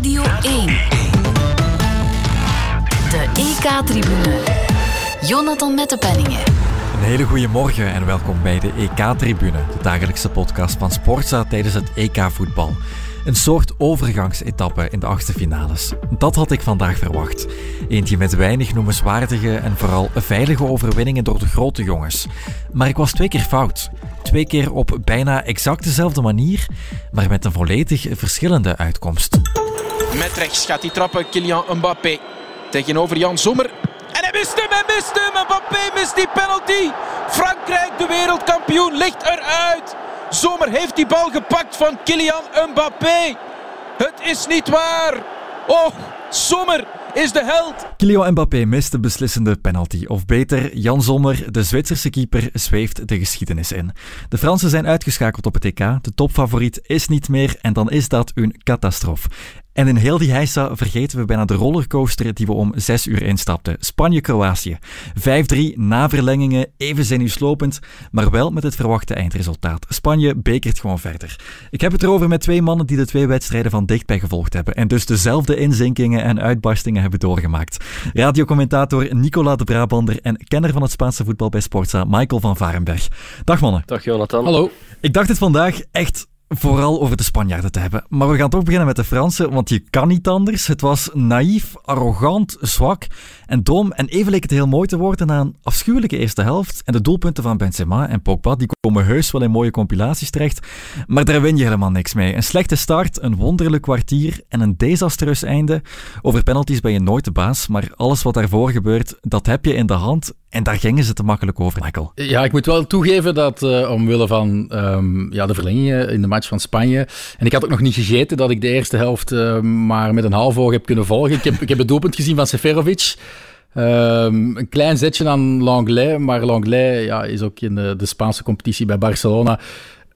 Radio 1. De EK-tribune. Jonathan Mettepenningen. Een hele goede morgen en welkom bij de EK-tribune, de dagelijkse podcast van Sportza tijdens het EK-voetbal. Een soort overgangsetappe in de achtste finales. Dat had ik vandaag verwacht. Eentje met weinig noemenswaardige en vooral veilige overwinningen door de grote jongens. Maar ik was twee keer fout. Twee keer op bijna exact dezelfde manier, maar met een volledig verschillende uitkomst. Met rechts gaat hij trappen, Kylian Mbappé. Tegenover Jan Sommer. En hij mist hem, hij mist hem. Mbappé mist die penalty. Frankrijk, de wereldkampioen, ligt eruit. Zomer heeft die bal gepakt van Kylian Mbappé. Het is niet waar. Oh, Sommer is de held. Kylian Mbappé mist de beslissende penalty. Of beter, Jan Sommer, de Zwitserse keeper, zweeft de geschiedenis in. De Fransen zijn uitgeschakeld op het EK. De topfavoriet is niet meer en dan is dat een catastrofe. En in heel die heisa vergeten we bijna de rollercoaster die we om 6 uur instapten. Spanje-Kroatië. 5-3 na verlengingen, even zenuwslopend, maar wel met het verwachte eindresultaat. Spanje bekert gewoon verder. Ik heb het erover met twee mannen die de twee wedstrijden van dichtbij gevolgd hebben en dus dezelfde inzinkingen en uitbarstingen hebben doorgemaakt. Radiocommentator Nicola de Brabander en kenner van het Spaanse voetbal bij Sportza, Michael van Varenberg. Dag mannen. Dag Jonathan. Hallo. Ik dacht het vandaag echt vooral over de Spanjaarden te hebben. Maar we gaan toch beginnen met de Fransen, want je kan niet anders. Het was naïef, arrogant, zwak en dom. En even leek het heel mooi te worden na een afschuwelijke eerste helft. En de doelpunten van Benzema en Pogba die komen heus wel in mooie compilaties terecht. Maar daar win je helemaal niks mee. Een slechte start, een wonderlijk kwartier en een desastreus einde. Over penalties ben je nooit de baas, maar alles wat daarvoor gebeurt, dat heb je in de hand. En daar gingen ze te makkelijk over, Michael. Ja, ik moet wel toegeven dat uh, omwille van um, ja, de verlengingen in de match van Spanje. En ik had ook nog niet gegeten dat ik de eerste helft uh, maar met een half oog heb kunnen volgen. Ik heb, ik heb het doelpunt gezien van Seferovic. Um, een klein zetje aan Langlais, maar Langlais ja, is ook in de, de Spaanse competitie bij Barcelona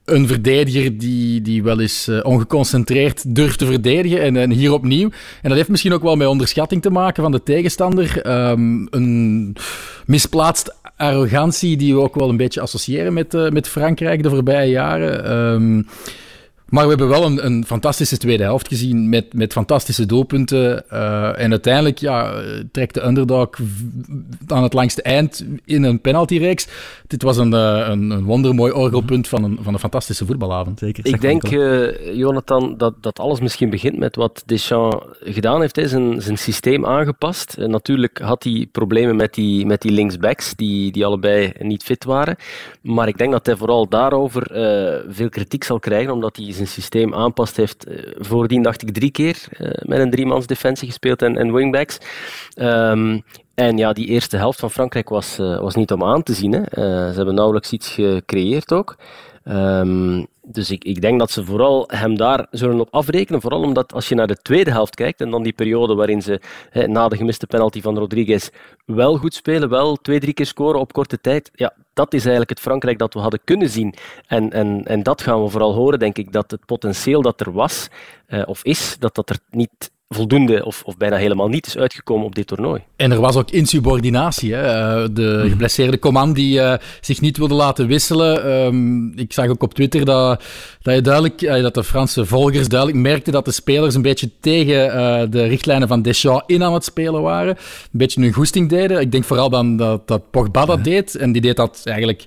een verdediger die, die wel eens uh, ongeconcentreerd durft te verdedigen. En, en, hier opnieuw. En dat heeft misschien ook wel met onderschatting te maken van de tegenstander. Um, een misplaatst arrogantie die we ook wel een beetje associëren met, uh, met Frankrijk de voorbije jaren. Um, maar we hebben wel een, een, fantastische tweede helft gezien met, met fantastische doelpunten. Uh, en uiteindelijk ja, trekt de underdog aan het langste eind in een penaltyreeks. Dit was een, een, een wondermooi orgelpunt van een, van een fantastische voetbalavond. Zeker. Ik denk, uh, Jonathan, dat, dat alles misschien begint met wat Deschamps gedaan heeft. Hij zijn, zijn systeem aangepast. En natuurlijk had hij problemen met die, met die linksbacks, die, die allebei niet fit waren. Maar ik denk dat hij vooral daarover uh, veel kritiek zal krijgen, omdat hij zijn systeem aanpast heeft. Voordien dacht ik drie keer uh, met een driemans defensie gespeeld en, en wingbacks. Um, en ja, die eerste helft van Frankrijk was, uh, was niet om aan te zien. Hè. Ze hebben nauwelijks iets gecreëerd ook. Um, dus ik, ik denk dat ze vooral hem daar zullen op afrekenen. Vooral omdat als je naar de tweede helft kijkt en dan die periode waarin ze na de gemiste penalty van Rodriguez wel goed spelen, wel twee, drie keer scoren op korte tijd. Ja, dat is eigenlijk het Frankrijk dat we hadden kunnen zien. En, en, en dat gaan we vooral horen, denk ik, dat het potentieel dat er was, uh, of is, dat dat er niet voldoende of, of bijna helemaal niet is uitgekomen op dit toernooi. En er was ook insubordinatie. Hè? De geblesseerde Coman die uh, zich niet wilde laten wisselen. Um, ik zag ook op Twitter dat, dat, je duidelijk, uh, dat de Franse volgers duidelijk merkten dat de spelers een beetje tegen uh, de richtlijnen van Deschamps in aan het spelen waren. Een beetje hun goesting deden. Ik denk vooral dan dat, dat Pogba dat deed. En die deed dat eigenlijk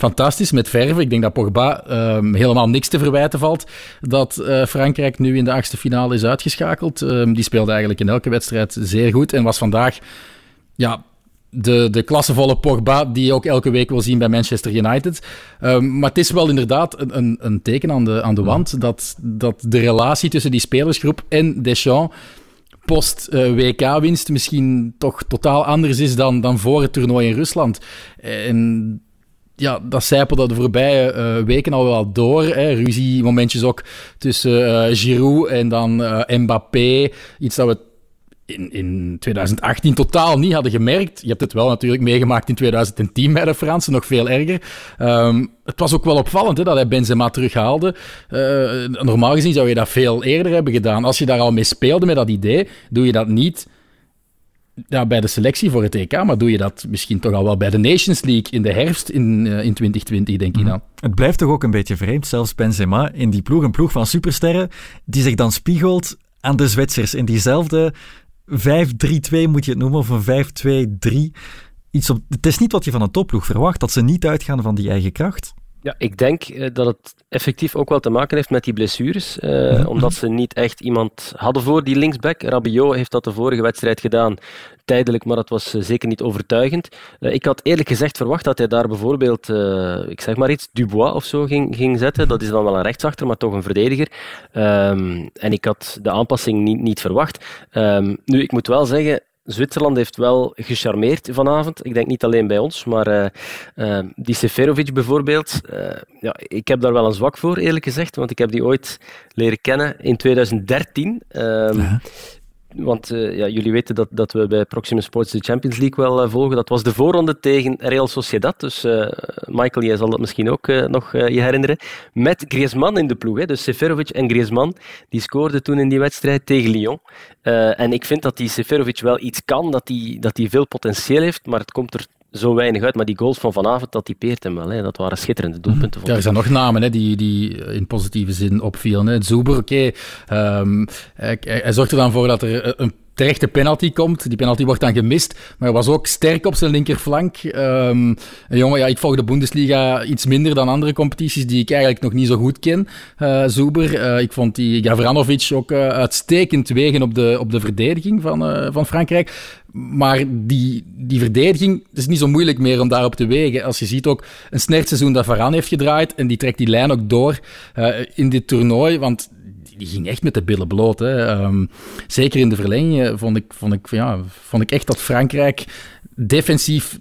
fantastisch met verven. Ik denk dat Pogba um, helemaal niks te verwijten valt dat uh, Frankrijk nu in de achtste finale is uitgeschakeld. Um, die speelde eigenlijk in elke wedstrijd zeer goed en was vandaag ja, de, de klassevolle Pogba die je ook elke week wil zien bij Manchester United. Um, maar het is wel inderdaad een, een, een teken aan de, aan de wand dat, dat de relatie tussen die spelersgroep en Deschamps post-WK-winst misschien toch totaal anders is dan, dan voor het toernooi in Rusland. En ja, dat zijpelde de voorbije uh, weken al wel door. Hè. Ruzie, momentjes ook tussen uh, Giroud en dan uh, Mbappé. Iets dat we in, in 2018 totaal niet hadden gemerkt. Je hebt het wel natuurlijk meegemaakt in 2010 bij de Fransen, nog veel erger. Um, het was ook wel opvallend hè, dat hij Benzema terughaalde. normaal gezien zou je dat veel eerder hebben gedaan. Als je daar al mee speelde met dat idee, doe je dat niet ja, bij de selectie voor het EK, maar doe je dat misschien toch al wel bij de Nations League in de herfst in, uh, in 2020, denk ik dan. Het blijft toch ook een beetje vreemd, zelfs Benzema in die ploeg, een ploeg van supersterren, die zich dan spiegelt aan de Zwitsers in diezelfde 5-3-2 moet je het noemen, of een 5-2-3. Iets op, het is niet wat je van een topploeg verwacht, dat ze niet uitgaan van die eigen kracht. Ja, ik denk uh, dat het effectief ook wel te maken heeft met die blessures. Uh, mm-hmm. Omdat ze niet echt iemand hadden voor die linksback. Rabiot heeft dat de vorige wedstrijd gedaan. Tijdelijk, maar dat was uh, zeker niet overtuigend. ik had eerlijk gezegd verwacht dat hij daar bijvoorbeeld, ik zeg maar iets, Dubois of zo ging, ging zetten. Dat is dan wel een rechtsachter, maar toch een verdediger. Um, en ik had de aanpassing niet, niet verwacht. Um, nu, ik moet wel zeggen, Zwitserland heeft wel gecharmeerd vanavond. Ik denk niet alleen bij ons, maar uh, uh, die Seferovic bijvoorbeeld. Uh, ja, ik heb daar wel een zwak voor, eerlijk gezegd, want ik heb die ooit leren kennen in 2013. Um, ja want uh, ja, jullie weten dat, dat we bij Proximus Sports de Champions League wel uh, volgen. Dat was de voorronde tegen Real Sociedad. Dus uh, Michael, jij zal dat misschien ook nog je herinneren. Met Griezmann in de ploeg. Hè. Dus Seferovic en Griezmann die scoorden toen in die wedstrijd tegen Lyon. en ik vind dat die Seferovic wel iets kan, dat hij dat veel potentieel heeft. Maar het komt er zo weinig uit. Maar die goals van vanavond, dat typeert hem wel. Hè. Dat waren schitterende doelpunten. Ja, er zijn nog namen hè, die, die in positieve zin opvielen. Zuber, oké. Okay. Um, hij, hij zorgt er dan voor dat er een terechte penalty komt. Die penalty wordt dan gemist, maar hij was ook sterk op zijn linkerflank. Um, jongen, ja, ik volg de Bundesliga iets minder dan andere competities die ik eigenlijk nog niet zo goed ken. Uh, Zuber, uh, ik vond die Gavranovic ook uh, uitstekend wegen op de, op de verdediging van, van Frankrijk. Maar die, die verdediging, is niet zo moeilijk meer om daarop te wegen. Als je ziet ook een snertseizoen dat Varane heeft gedraaid en die trekt die lijn ook door in dit toernooi, want die ging echt met de billen bloot. Hè. Um, zeker in de verlenging vond ik, vond, ik, ja, vond ik echt dat Frankrijk defensief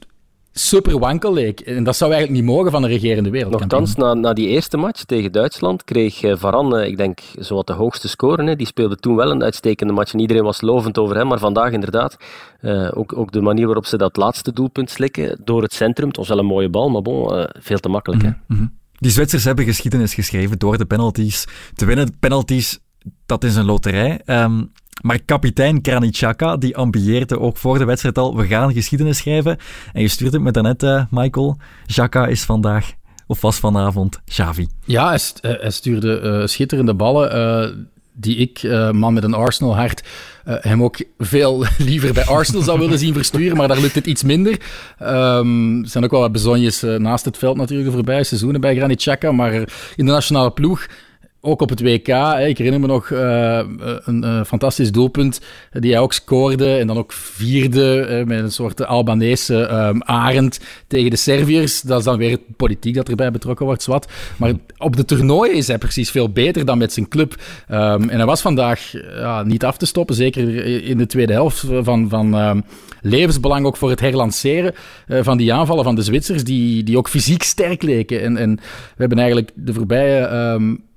super wankel leek. En dat zou eigenlijk niet mogen van een regerende wereld. Nochtans, na, na die eerste match tegen Duitsland kreeg eh, Varane, ik denk, zowat de hoogste score. Hè. Die speelde toen wel een uitstekende match en iedereen was lovend over hem. Maar vandaag inderdaad, uh, ook, ook de manier waarop ze dat laatste doelpunt slikken door het centrum. Het was wel een mooie bal, maar bon, uh, veel te makkelijk. Mm -hmm. Die Zwitsers hebben geschiedenis geschreven door de penalties te winnen. Penalties, dat is een loterij. Um, maar kapitein Kranitschaka, die ambieerde ook voor de wedstrijd al, we gaan geschiedenis schrijven. En je stuurt het me daarnet, uh, Michael. Xhaka is vandaag, of was vanavond, Xavi. Ja, hij, hij stuurde uh, schitterende ballen. Die ik, uh, man met een Arsenal-hart, uh, hem ook veel liever bij Arsenal zou willen zien versturen, maar daar lukt het iets minder. Um, er zijn ook wel wat bezonjes uh, naast het veld natuurlijk de voorbije seizoenen bij Granit maar in de nationale ploeg ook op het WK. Hè. Ik herinner me nog uh, een uh, fantastisch doelpunt die hij ook scoorde. En dan ook vierde met een soort Albanese um, arend tegen de Serviërs. Dat is dan weer het politiek dat erbij betrokken wordt, zwart. Maar op de toernooien is hij precies veel beter dan met zijn club. Um, en hij was vandaag ja, niet af te stoppen, zeker in de tweede helft van, van um, levensbelang ook voor het herlanceren van die aanvallen van de Zwitsers, die, die ook fysiek sterk leken. En, en we hebben eigenlijk de voorbije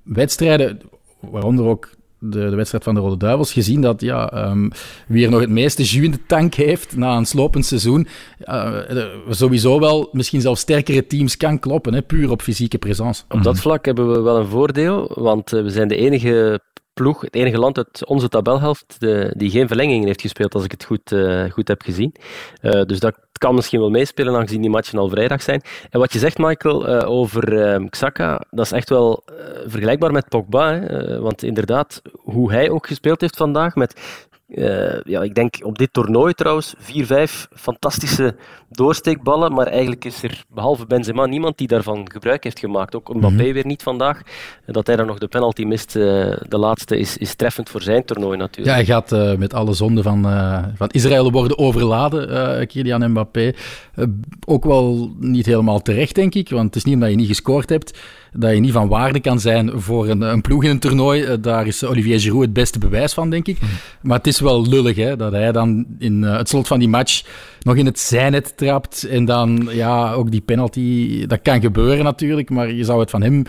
wedstrijden, waaronder ook de, de, wedstrijd van de Rode Duivels, gezien dat ja, um, wie er nog het meeste jus in de tank heeft na een slopend seizoen, uh, sowieso wel misschien zelfs sterkere teams kan kloppen, hè, puur op fysieke presence. Op dat vlak hebben we wel een voordeel, want uh, we zijn de enige ploeg, het enige land uit onze tabelhelft de, die geen verlengingen heeft gespeeld, als ik het goed, uh, goed heb gezien. Uh, dus dat kan misschien wel meespelen, aangezien die matchen al vrijdag zijn. En wat je zegt, Michael, uh, over Xhaka, dat is echt wel vergelijkbaar met Pogba. Hè? want inderdaad, hoe hij ook gespeeld heeft vandaag, met uh, ja, ik denk op dit toernooi trouwens, vier, vijf fantastische doorsteekballen, maar eigenlijk is er behalve Benzema niemand die daarvan gebruik heeft gemaakt. Ook Mbappé mm -hmm. weer niet vandaag. Dat hij dan nog de penalty mist, uh, de laatste, is, is treffend voor zijn toernooi natuurlijk. Ja, hij gaat uh, met alle zonden van, van Israël worden overladen, Kylian Mbappé. ook wel niet helemaal terecht, denk ik, want het is niet omdat je niet gescoord hebt dat je niet van waarde kan zijn voor een, een ploeg in een toernooi. Uh, daar is Olivier Giroud het beste bewijs van, denk ik. Mm. Maar het is wel lullig hè, dat hij dan in uh, het slot van die match nog in het zijnet trapt. En dan, ja, ook die penalty, dat kan gebeuren natuurlijk, maar je zou het van hem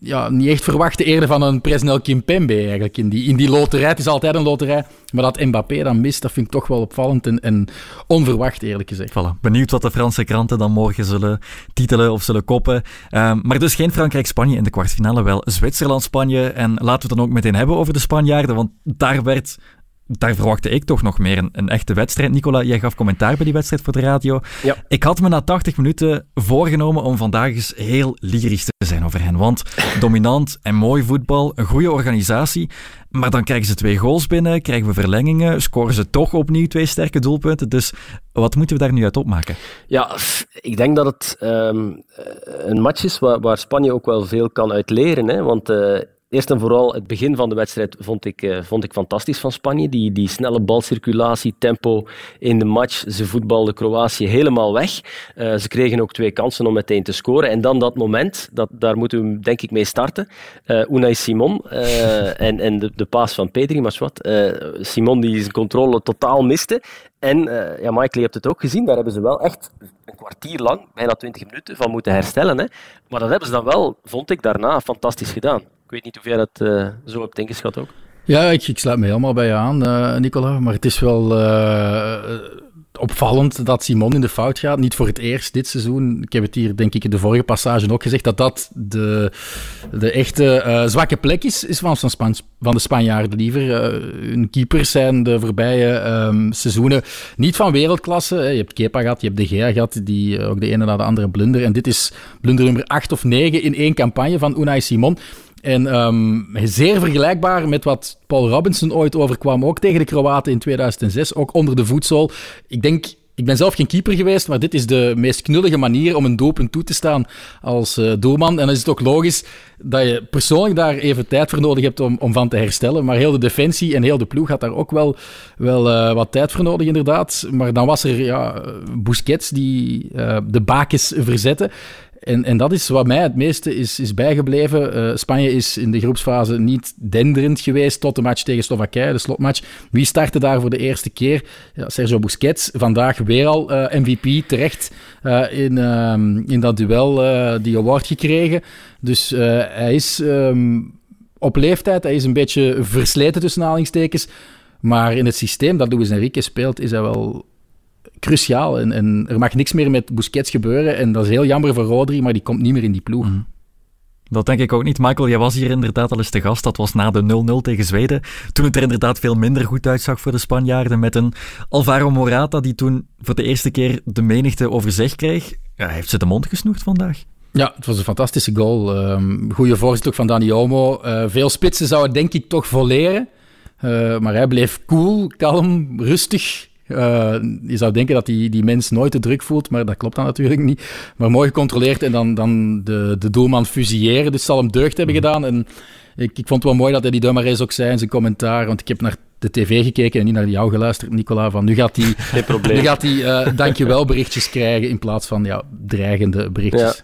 ja, niet echt verwachten eerder van een Presnel Kimpembe eigenlijk. In die, in die loterij, het is altijd een loterij. Maar dat Mbappé dan mist, dat vind ik toch wel opvallend en, en onverwacht eerlijk gezegd. Voilà. Benieuwd wat de Franse kranten dan morgen zullen titelen of zullen koppen. Um, maar dus geen Frankrijk-Spanje in de kwartfinale, wel Zwitserland-Spanje. En laten we het dan ook meteen hebben over de Spanjaarden, want daar werd daar verwachtte ik toch nog meer een, een, echte wedstrijd. Nicola, jij gaf commentaar bij die wedstrijd voor de radio. Ja. Ik had me na 80 minuten voorgenomen om vandaag eens heel lyrisch te zijn over hen. Want dominant en mooi voetbal, een goede organisatie. Maar dan krijgen ze twee goals binnen, krijgen we verlengingen, scoren ze toch opnieuw twee sterke doelpunten. Dus wat moeten we daar nu uit opmaken? Ja, ik denk dat het um, een match is waar, waar, Spanje ook wel veel kan uit leren. Hè? Want uh, Eerst en vooral het begin van de wedstrijd vond ik, uh, vond ik fantastisch van Spanje. Die, die snelle balcirculatie, tempo in de match. Ze voetbalden Kroatië helemaal weg. Uh, ze kregen ook twee kansen om meteen te scoren. En dan dat moment, dat, daar moeten we denk ik mee starten. Uh, Unai Simon en, en de, de paas van Pedri, maar wat. Simon die zijn controle totaal miste. En ja, Michael, je hebt het ook gezien, daar hebben ze wel echt een kwartier lang, bijna twintig minuten, van moeten herstellen. Hè. Maar dat hebben ze dan wel, vond ik, daarna fantastisch gedaan. Ik weet niet of jij dat uh, zo hebt ingeschat ook. Ja, ik, ik sluit me helemaal bij je aan, uh, Nicola. Maar het is wel uh, opvallend dat Simon in de fout gaat. Niet voor het eerst dit seizoen. Ik heb het hier, denk ik, in de vorige passage ook gezegd. Dat dat de, de echte zwakke plek is, is van, van, de Spanjaarden liever. Hun keepers zijn de voorbije um, seizoenen niet van wereldklasse. Je hebt Kepa gehad, je hebt De Gea gehad, die ook de ene na de andere blunder. En dit is blunder nummer 8 of 9 in één campagne van Unai Simon. En um, zeer vergelijkbaar met wat Paul Robinson ooit overkwam, ook tegen de Kroaten in 2006, ook onder de voedsel. Ik denk, ik ben zelf geen keeper geweest, maar dit is de meest knullige manier om een doelpunt toe te staan als uh, doelman. En dan is het ook logisch dat je persoonlijk daar even tijd voor nodig hebt om, om van te herstellen. Maar heel de defensie en heel de ploeg had daar ook wel, wel uh, wat tijd voor nodig, inderdaad. Maar dan was er ja, Busquets die uh, de bakens verzette. En, en dat is wat mij het meeste is, is bijgebleven. Uh, Spanje is in de groepsfase niet denderend geweest tot de match tegen Slowakije, de slotmatch. Wie startte daar voor de eerste keer? Ja, Sergio Busquets, vandaag weer al eh, MVP, terecht uh, in, uh, in dat duel die award gekregen. Dus hij is um, op leeftijd, hij is een beetje versleten tussen aanhalingstekens. Maar in het systeem dat Luis Enrique speelt, is hij wel cruciaal. En, en, er mag niks meer met Busquets gebeuren. En dat is heel jammer voor Rodri, maar die komt niet meer in die ploeg. Mhm. Dat denk ik ook niet. Michael, jij was hier inderdaad al eens te gast. Dat was na de 0-0 tegen Zweden. Toen het er inderdaad veel minder goed uitzag voor de Spanjaarden. Met een Alvaro Morata die toen voor de eerste keer de menigte over zich kreeg. Ja, heeft ze de mond gesnoerd vandaag? Ja, het was een fantastische goal. Um, goede voorzet ook van Dani Olmo. Uh, veel spitsen zouden denk ik toch voleren. Uh, maar hij bleef cool, kalm, rustig. Uh, je zou denken dat die, die mens nooit te druk voelt, maar dat klopt dan natuurlijk niet. Maar mooi gecontroleerd en dan, dan de, de doelman fusilleren. Dus zal hem deugd hebben mhm. gedaan. En ik, ik vond het wel mooi dat hij die Dummares ook zei in zijn commentaar. Want ik heb naar de tv gekeken en niet naar jou geluisterd, Nicola. Van nu gaat hij, nu gaat hij uh, dankjewel berichtjes krijgen in plaats van ja, dreigende berichtjes.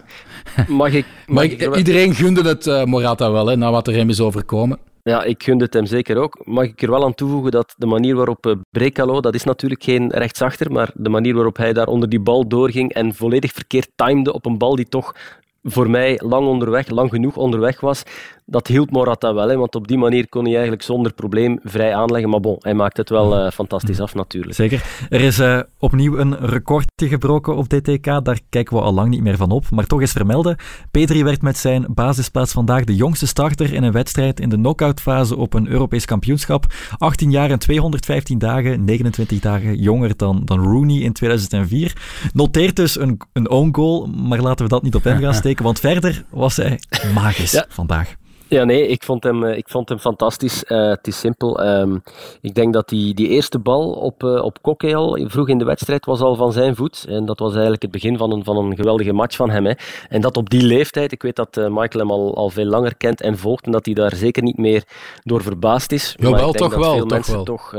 Ja. Mag ik, mag ik, iedereen gunde het uh, Morata wel, hè, na wat er hem is overkomen. Ja, ik gun het hem zeker ook. Mag ik er wel aan toevoegen dat de manier waarop uh, Brekalo, dat is natuurlijk geen rechtsachter, maar de manier waarop hij daar onder die bal doorging en volledig verkeerd timde op een bal die toch voor mij lang onderweg, lang genoeg onderweg was, dat hielp Morata wel. Hè, want op die manier kon hij eigenlijk zonder probleem vrij aanleggen. Maar bon, hij maakt het wel uh, fantastisch af natuurlijk. Zeker. Er is uh, opnieuw een recordje gebroken op DTK. Daar kijken we al lang niet meer van op. Maar toch eens vermelden. Pedri werd met zijn basisplaats vandaag de jongste starter in een wedstrijd in de knockoutfase op een Europees kampioenschap. 18 jaar en 215 dagen, 29 dagen jonger dan, dan Rooney in 2004. Noteert dus een, een own goal, maar laten we dat niet op hem gaan steken, want verder was hij magisch ja. vandaag. Ja, nee, ik vond hem, eh, ik vond hem fantastisch. Uh, het is simpel. Um, ik denk dat die, die eerste bal op, uh, op Cocktail vroeg in de wedstrijd was al van zijn voet. En dat was eigenlijk het begin van een, van een geweldige match van hem. Hè. En dat op die leeftijd, ik weet dat uh, Michael hem al, al veel langer kent en volgt en dat hij daar zeker niet meer door verbaasd is. Jawel, toch wel. Veel toch mensen wel. toch...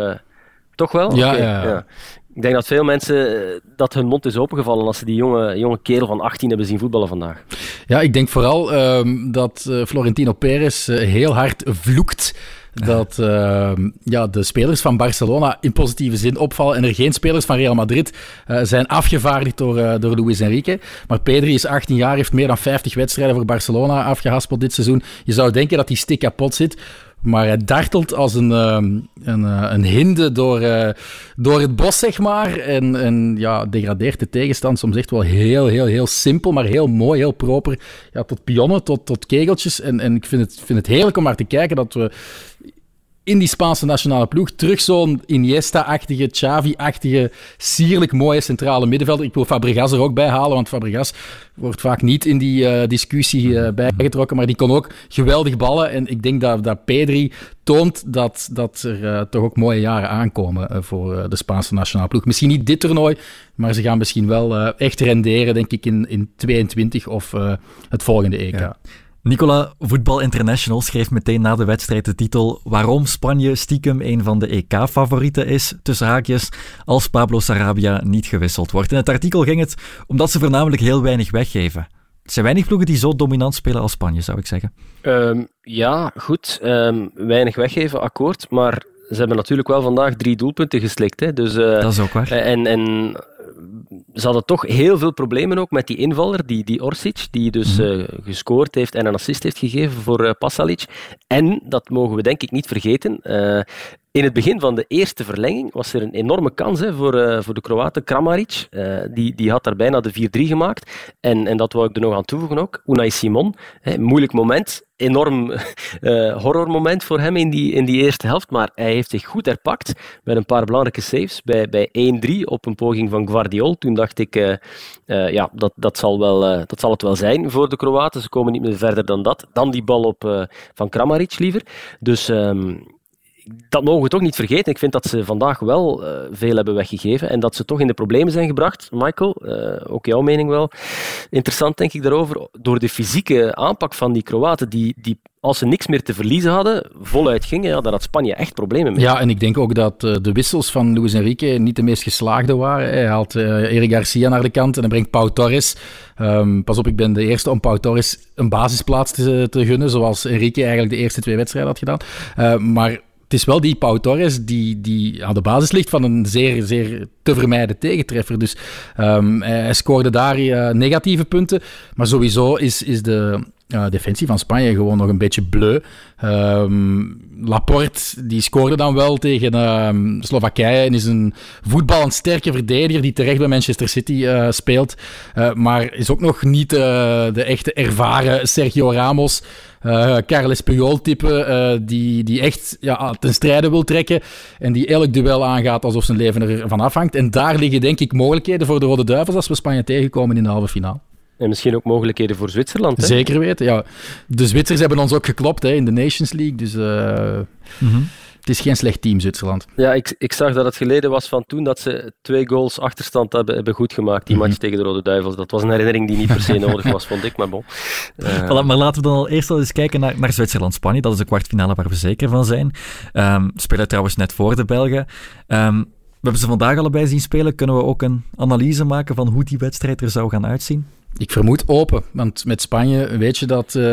Toch wel? Ja, okay, ja, ja. Ik denk dat veel mensen eh, dat hun mond is opengevallen als ze die jonge, jonge kerel van 18 hebben zien voetballen vandaag. Ja, ik denk vooral um, dat uh, Florentino Perez uh, heel hard vloekt dat uh, ja, de spelers van Barcelona in positieve zin opvallen en er geen spelers van Real Madrid uh, zijn afgevaardigd door, uh, door Luis Enrique. Maar Pedri is 18 jaar, heeft meer dan 50 wedstrijden voor Barcelona afgehaspeld dit seizoen. Je zou denken dat die stik kapot zit. Maar hij dartelt als een, ehm, een, eh, een hinde door, uh, door het bos, zeg maar. En, en ja, degradeert de tegenstand soms echt wel heel, heel, heel simpel, maar heel mooi, heel proper. Ja, tot pionnen, tot, tot kegeltjes. En, en ik vind het, vind het heerlijk om maar te kijken dat we in die Spaanse nationale ploeg. Terug zo'n Iniesta-achtige, Xavi-achtige, sierlijk mooie centrale middenvelder. Ik wil Fabregas er ook bij halen, want Fabregas wordt vaak niet in die uh, discussie uh, bijgetrokken, maar die kon ook geweldig ballen. En ik denk dat, dat Pedri toont dat, dat er uh, toch ook mooie jaren aankomen voor de Spaanse nationale ploeg. Misschien niet dit toernooi, maar ze gaan misschien wel echt renderen, denk ik, in, in 22 of het volgende EK. Ja. Nicola Voetbal International schreef meteen na de wedstrijd de titel waarom Spanje stiekem een van de EK-favorieten is, tussen haakjes, als Pablo Sarabia niet gewisseld wordt. In het artikel ging het omdat ze voornamelijk heel weinig weggeven. Er zijn weinig ploegen die zo dominant spelen als Spanje, zou ik zeggen. Um, ja, goed. Um, weinig weggeven, akkoord. Maar ze hebben natuurlijk wel vandaag drie doelpunten geslikt. Hè. Dus, uh, dat is ook waar. En, en ze hadden toch heel veel problemen ook met die invaller, die, die Orsic, die dus uh, gescoord heeft en een assist heeft gegeven voor uh, Pasalic. En, dat mogen we denk ik niet vergeten, uh, in het begin van de eerste verlenging was er een enorme kans hè, voor, uh, voor de Kroaten. Kramaric, uh, die, die had daar bijna de 4-3 gemaakt. En, en dat wou ik er nog aan toevoegen ook. Unai Simon, hè, moeilijk moment. Enorm uh, horrormoment voor hem in die, in die eerste helft. Maar hij heeft zich goed herpakt met een paar belangrijke saves. Bij, bij 1-3 op een poging van Guardiol. Toen dacht ik, ja, dat, dat, zal wel, dat zal het wel zijn voor de Kroaten. Ze komen niet meer verder dan dat. Dan die bal op van Kramaric liever. Dus... Um, dat mogen we toch niet vergeten. Ik vind dat ze vandaag wel uh, veel hebben weggegeven en dat ze toch in de problemen zijn gebracht. Michael, uh, ook jouw mening wel. Interessant denk ik daarover. Door de fysieke aanpak van die Kroaten, die, die als ze niks meer te verliezen hadden, voluit gingen, ja, had Spanje echt problemen mee. Ja, en ik denk ook dat uh, de wissels van Luis Enrique niet de meest geslaagde waren. Hij haalt Eric Garcia naar de kant en dan brengt Pau Torres. Um, pas op, ik ben de eerste om Pau Torres een basisplaats te, te gunnen, zoals Enrique eigenlijk de eerste twee wedstrijden had gedaan. maar het is wel die Pau Torres die, die aan de basis ligt van een zeer, zeer te vermijden tegentreffer. Dus um, hij scoorde daar uh, negatieve punten. Maar sowieso is, is de uh, defensie van Spanje gewoon nog een beetje bleu. Um, Laporte die scoorde dan wel tegen um, Slowakije en is een voetballend sterke verdediger die terecht bij Manchester City uh, speelt. Uh, maar is ook nog niet de echte ervaren Sergio Ramos. Uh, Carles Puyol-type, uh, die, die echt ja, ten strijde wil trekken en die elk duel aangaat alsof zijn leven ervan afhangt. En daar liggen denk ik mogelijkheden voor de Rode Duivels als we Spanje tegenkomen in de halve finale. En misschien ook mogelijkheden voor Zwitserland. Hè? Zeker weten, ja. De Zwitsers hebben ons ook geklopt hè, in de Nations League, dus... Uh... Mm -hmm. Het is geen slecht team, Zwitserland. Ja, ik, ik zag dat het geleden was van toen dat ze twee goals achterstand hebben, hebben goed gemaakt, die mm -hmm. match tegen de Rode Duivels. Dat was een herinnering die niet per se nodig was, vond ik, maar bon. Uh... Voilà, maar laten we dan al eerst al eens kijken naar, naar Zwitserland-Spanje. Dat is de kwartfinale waar we zeker van zijn. Um, spelen trouwens net voor de Belgen. Um, we hebben ze vandaag allebei zien spelen. Kunnen we ook een analyse maken van hoe die wedstrijd er zou gaan uitzien? Ik vermoed open, want met Spanje weet je dat uh,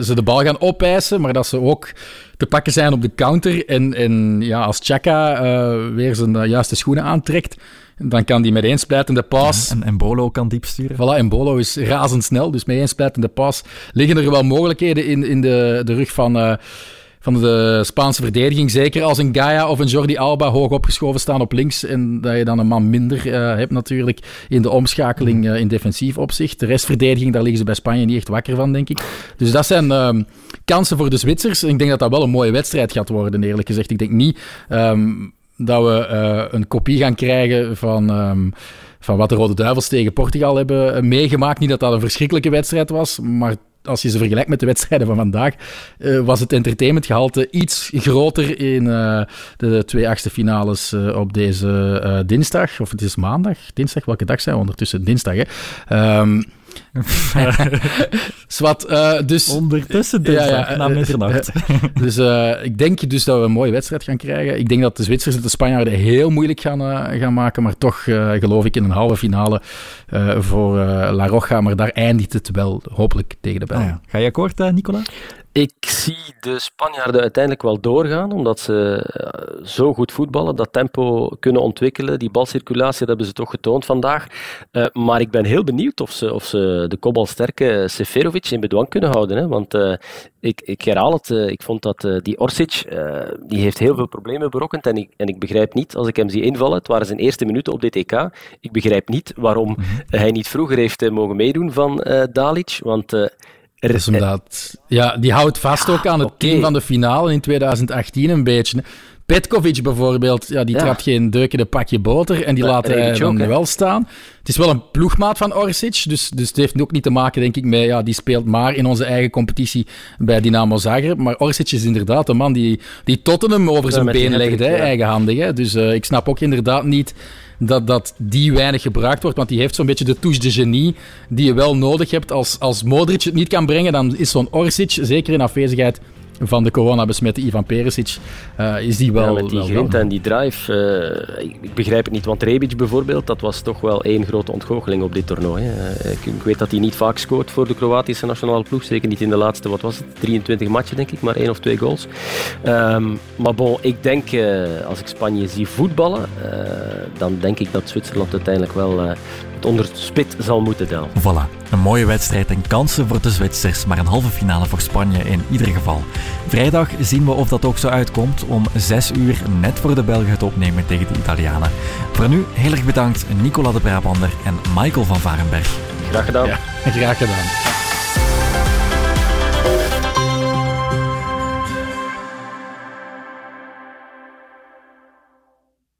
ze de bal gaan opeisen, maar dat ze ook te pakken zijn op de counter. En, en ja, als Chaka uh, weer zijn uh, juiste schoenen aantrekt, dan kan die met één splijtende pas... Ja, en, en Bolo kan diep sturen. Voilà, en Bolo is razendsnel, dus met één splijtende pas liggen er wel mogelijkheden in, in de, de rug van van de Spaanse verdediging. Zeker als een Gaia of een Jordi Alba hoog opgeschoven staan op links. En dat je dan een man minder uh, hebt natuurlijk in de omschakeling uh, in defensief opzicht. De restverdediging, daar liggen ze bij Spanje niet echt wakker van, denk ik. Dus dat zijn uh, kansen voor de Zwitsers. Ik denk dat dat wel een mooie wedstrijd gaat worden, eerlijk gezegd. Ik denk niet um, dat we uh, een kopie gaan krijgen van... Um, van wat de Rode Duivels tegen Portugal hebben meegemaakt. Niet dat dat een verschrikkelijke wedstrijd was, maar als je ze vergelijkt met de wedstrijden van vandaag, uh, was het entertainmentgehalte iets groter in uh, de twee achtste finales uh, op deze dinsdag. Of het is maandag, dinsdag, welke dag zijn we ondertussen? Dinsdag, hè? Um, Zwat, uh, dus... Ondertussen dus, ja, ja, na middernacht. dus uh, ik denk dus dat we een mooie wedstrijd gaan krijgen. Ik denk dat de Zwitsers en de Spanjaarden heel moeilijk gaan, uh, gaan maken, maar toch geloof ik in een halve finale voor La Roja. Maar daar eindigt het wel hopelijk tegen de Belgen. Ah, ja. Ga je akkoord, Nicola? Ik zie de Spanjaarden uiteindelijk wel doorgaan, omdat ze eh, zo goed voetballen, dat tempo kunnen ontwikkelen. Die balcirculatie dat hebben ze toch getoond vandaag. Uh, maar ik ben heel benieuwd of ze, of ze de kopbalsterke Seferovic in bedwang kunnen houden. Hè? Want uh, ik, ik herhaal het, ik vond dat die Orsic, die heeft heel veel problemen berokkend. En ik, en ik begrijp niet, als ik hem zie invallen, het waren zijn eerste minuten op dit EK, ik begrijp niet waarom mhm. hij niet vroeger heeft mogen meedoen van Dalic. Want Dat is omdat, ja, die houdt vast ook aan het team van de finale in 2018 een beetje. Petkovic bijvoorbeeld, ja, die Ja. trapt geen deuk in een pakje boter en die Ja, laat hij dan ook, hè. wel staan. Het is wel een ploegmaat van Orsic, dus, dus het heeft ook niet te maken, denk ik, met ja, die speelt maar in onze eigen competitie bij Dynamo Zagreb. Maar Orsic is inderdaad een man die, die Tottenham over zijn been legt, hè, eigenhandig. Hè. Dus eh, ik snap ook inderdaad niet dat, dat die weinig gebruikt wordt, want die heeft zo'n beetje de touche de genie die je wel nodig hebt. Als, als Modric het niet kan brengen, dan is zo'n Orsic, zeker in afwezigheid van de corona-besmette Ivan Perisic, eh, is die wel... Ja, met die wel grinta en die drive, eh, ik, begrijp het niet. Want Rebic bijvoorbeeld, dat was toch wel één grote ontgoocheling op dit toernooi. Hè. Eh, Ik, ik weet dat hij niet vaak scoort voor de Kroatische nationale ploeg. Zeker niet in de laatste, wat was het, 23 matchen denk ik, maar één of twee goals. Ehm, maar bon, ik denk, als ik Spanje zie voetballen, dan denk ik dat Zwitserland uiteindelijk wel het onder het spit zal moeten delven. Voilà, een mooie wedstrijd en kansen voor de Zwitsers, maar een halve finale voor Spanje in ieder geval. Vrijdag zien we of dat ook zo uitkomt. Om 6 uur net voor de Belgen het opnemen tegen de Italianen. Voor nu heel erg bedankt Nicola de Brabander en Michael van Varenberg. Graag gedaan. Ja, graag gedaan.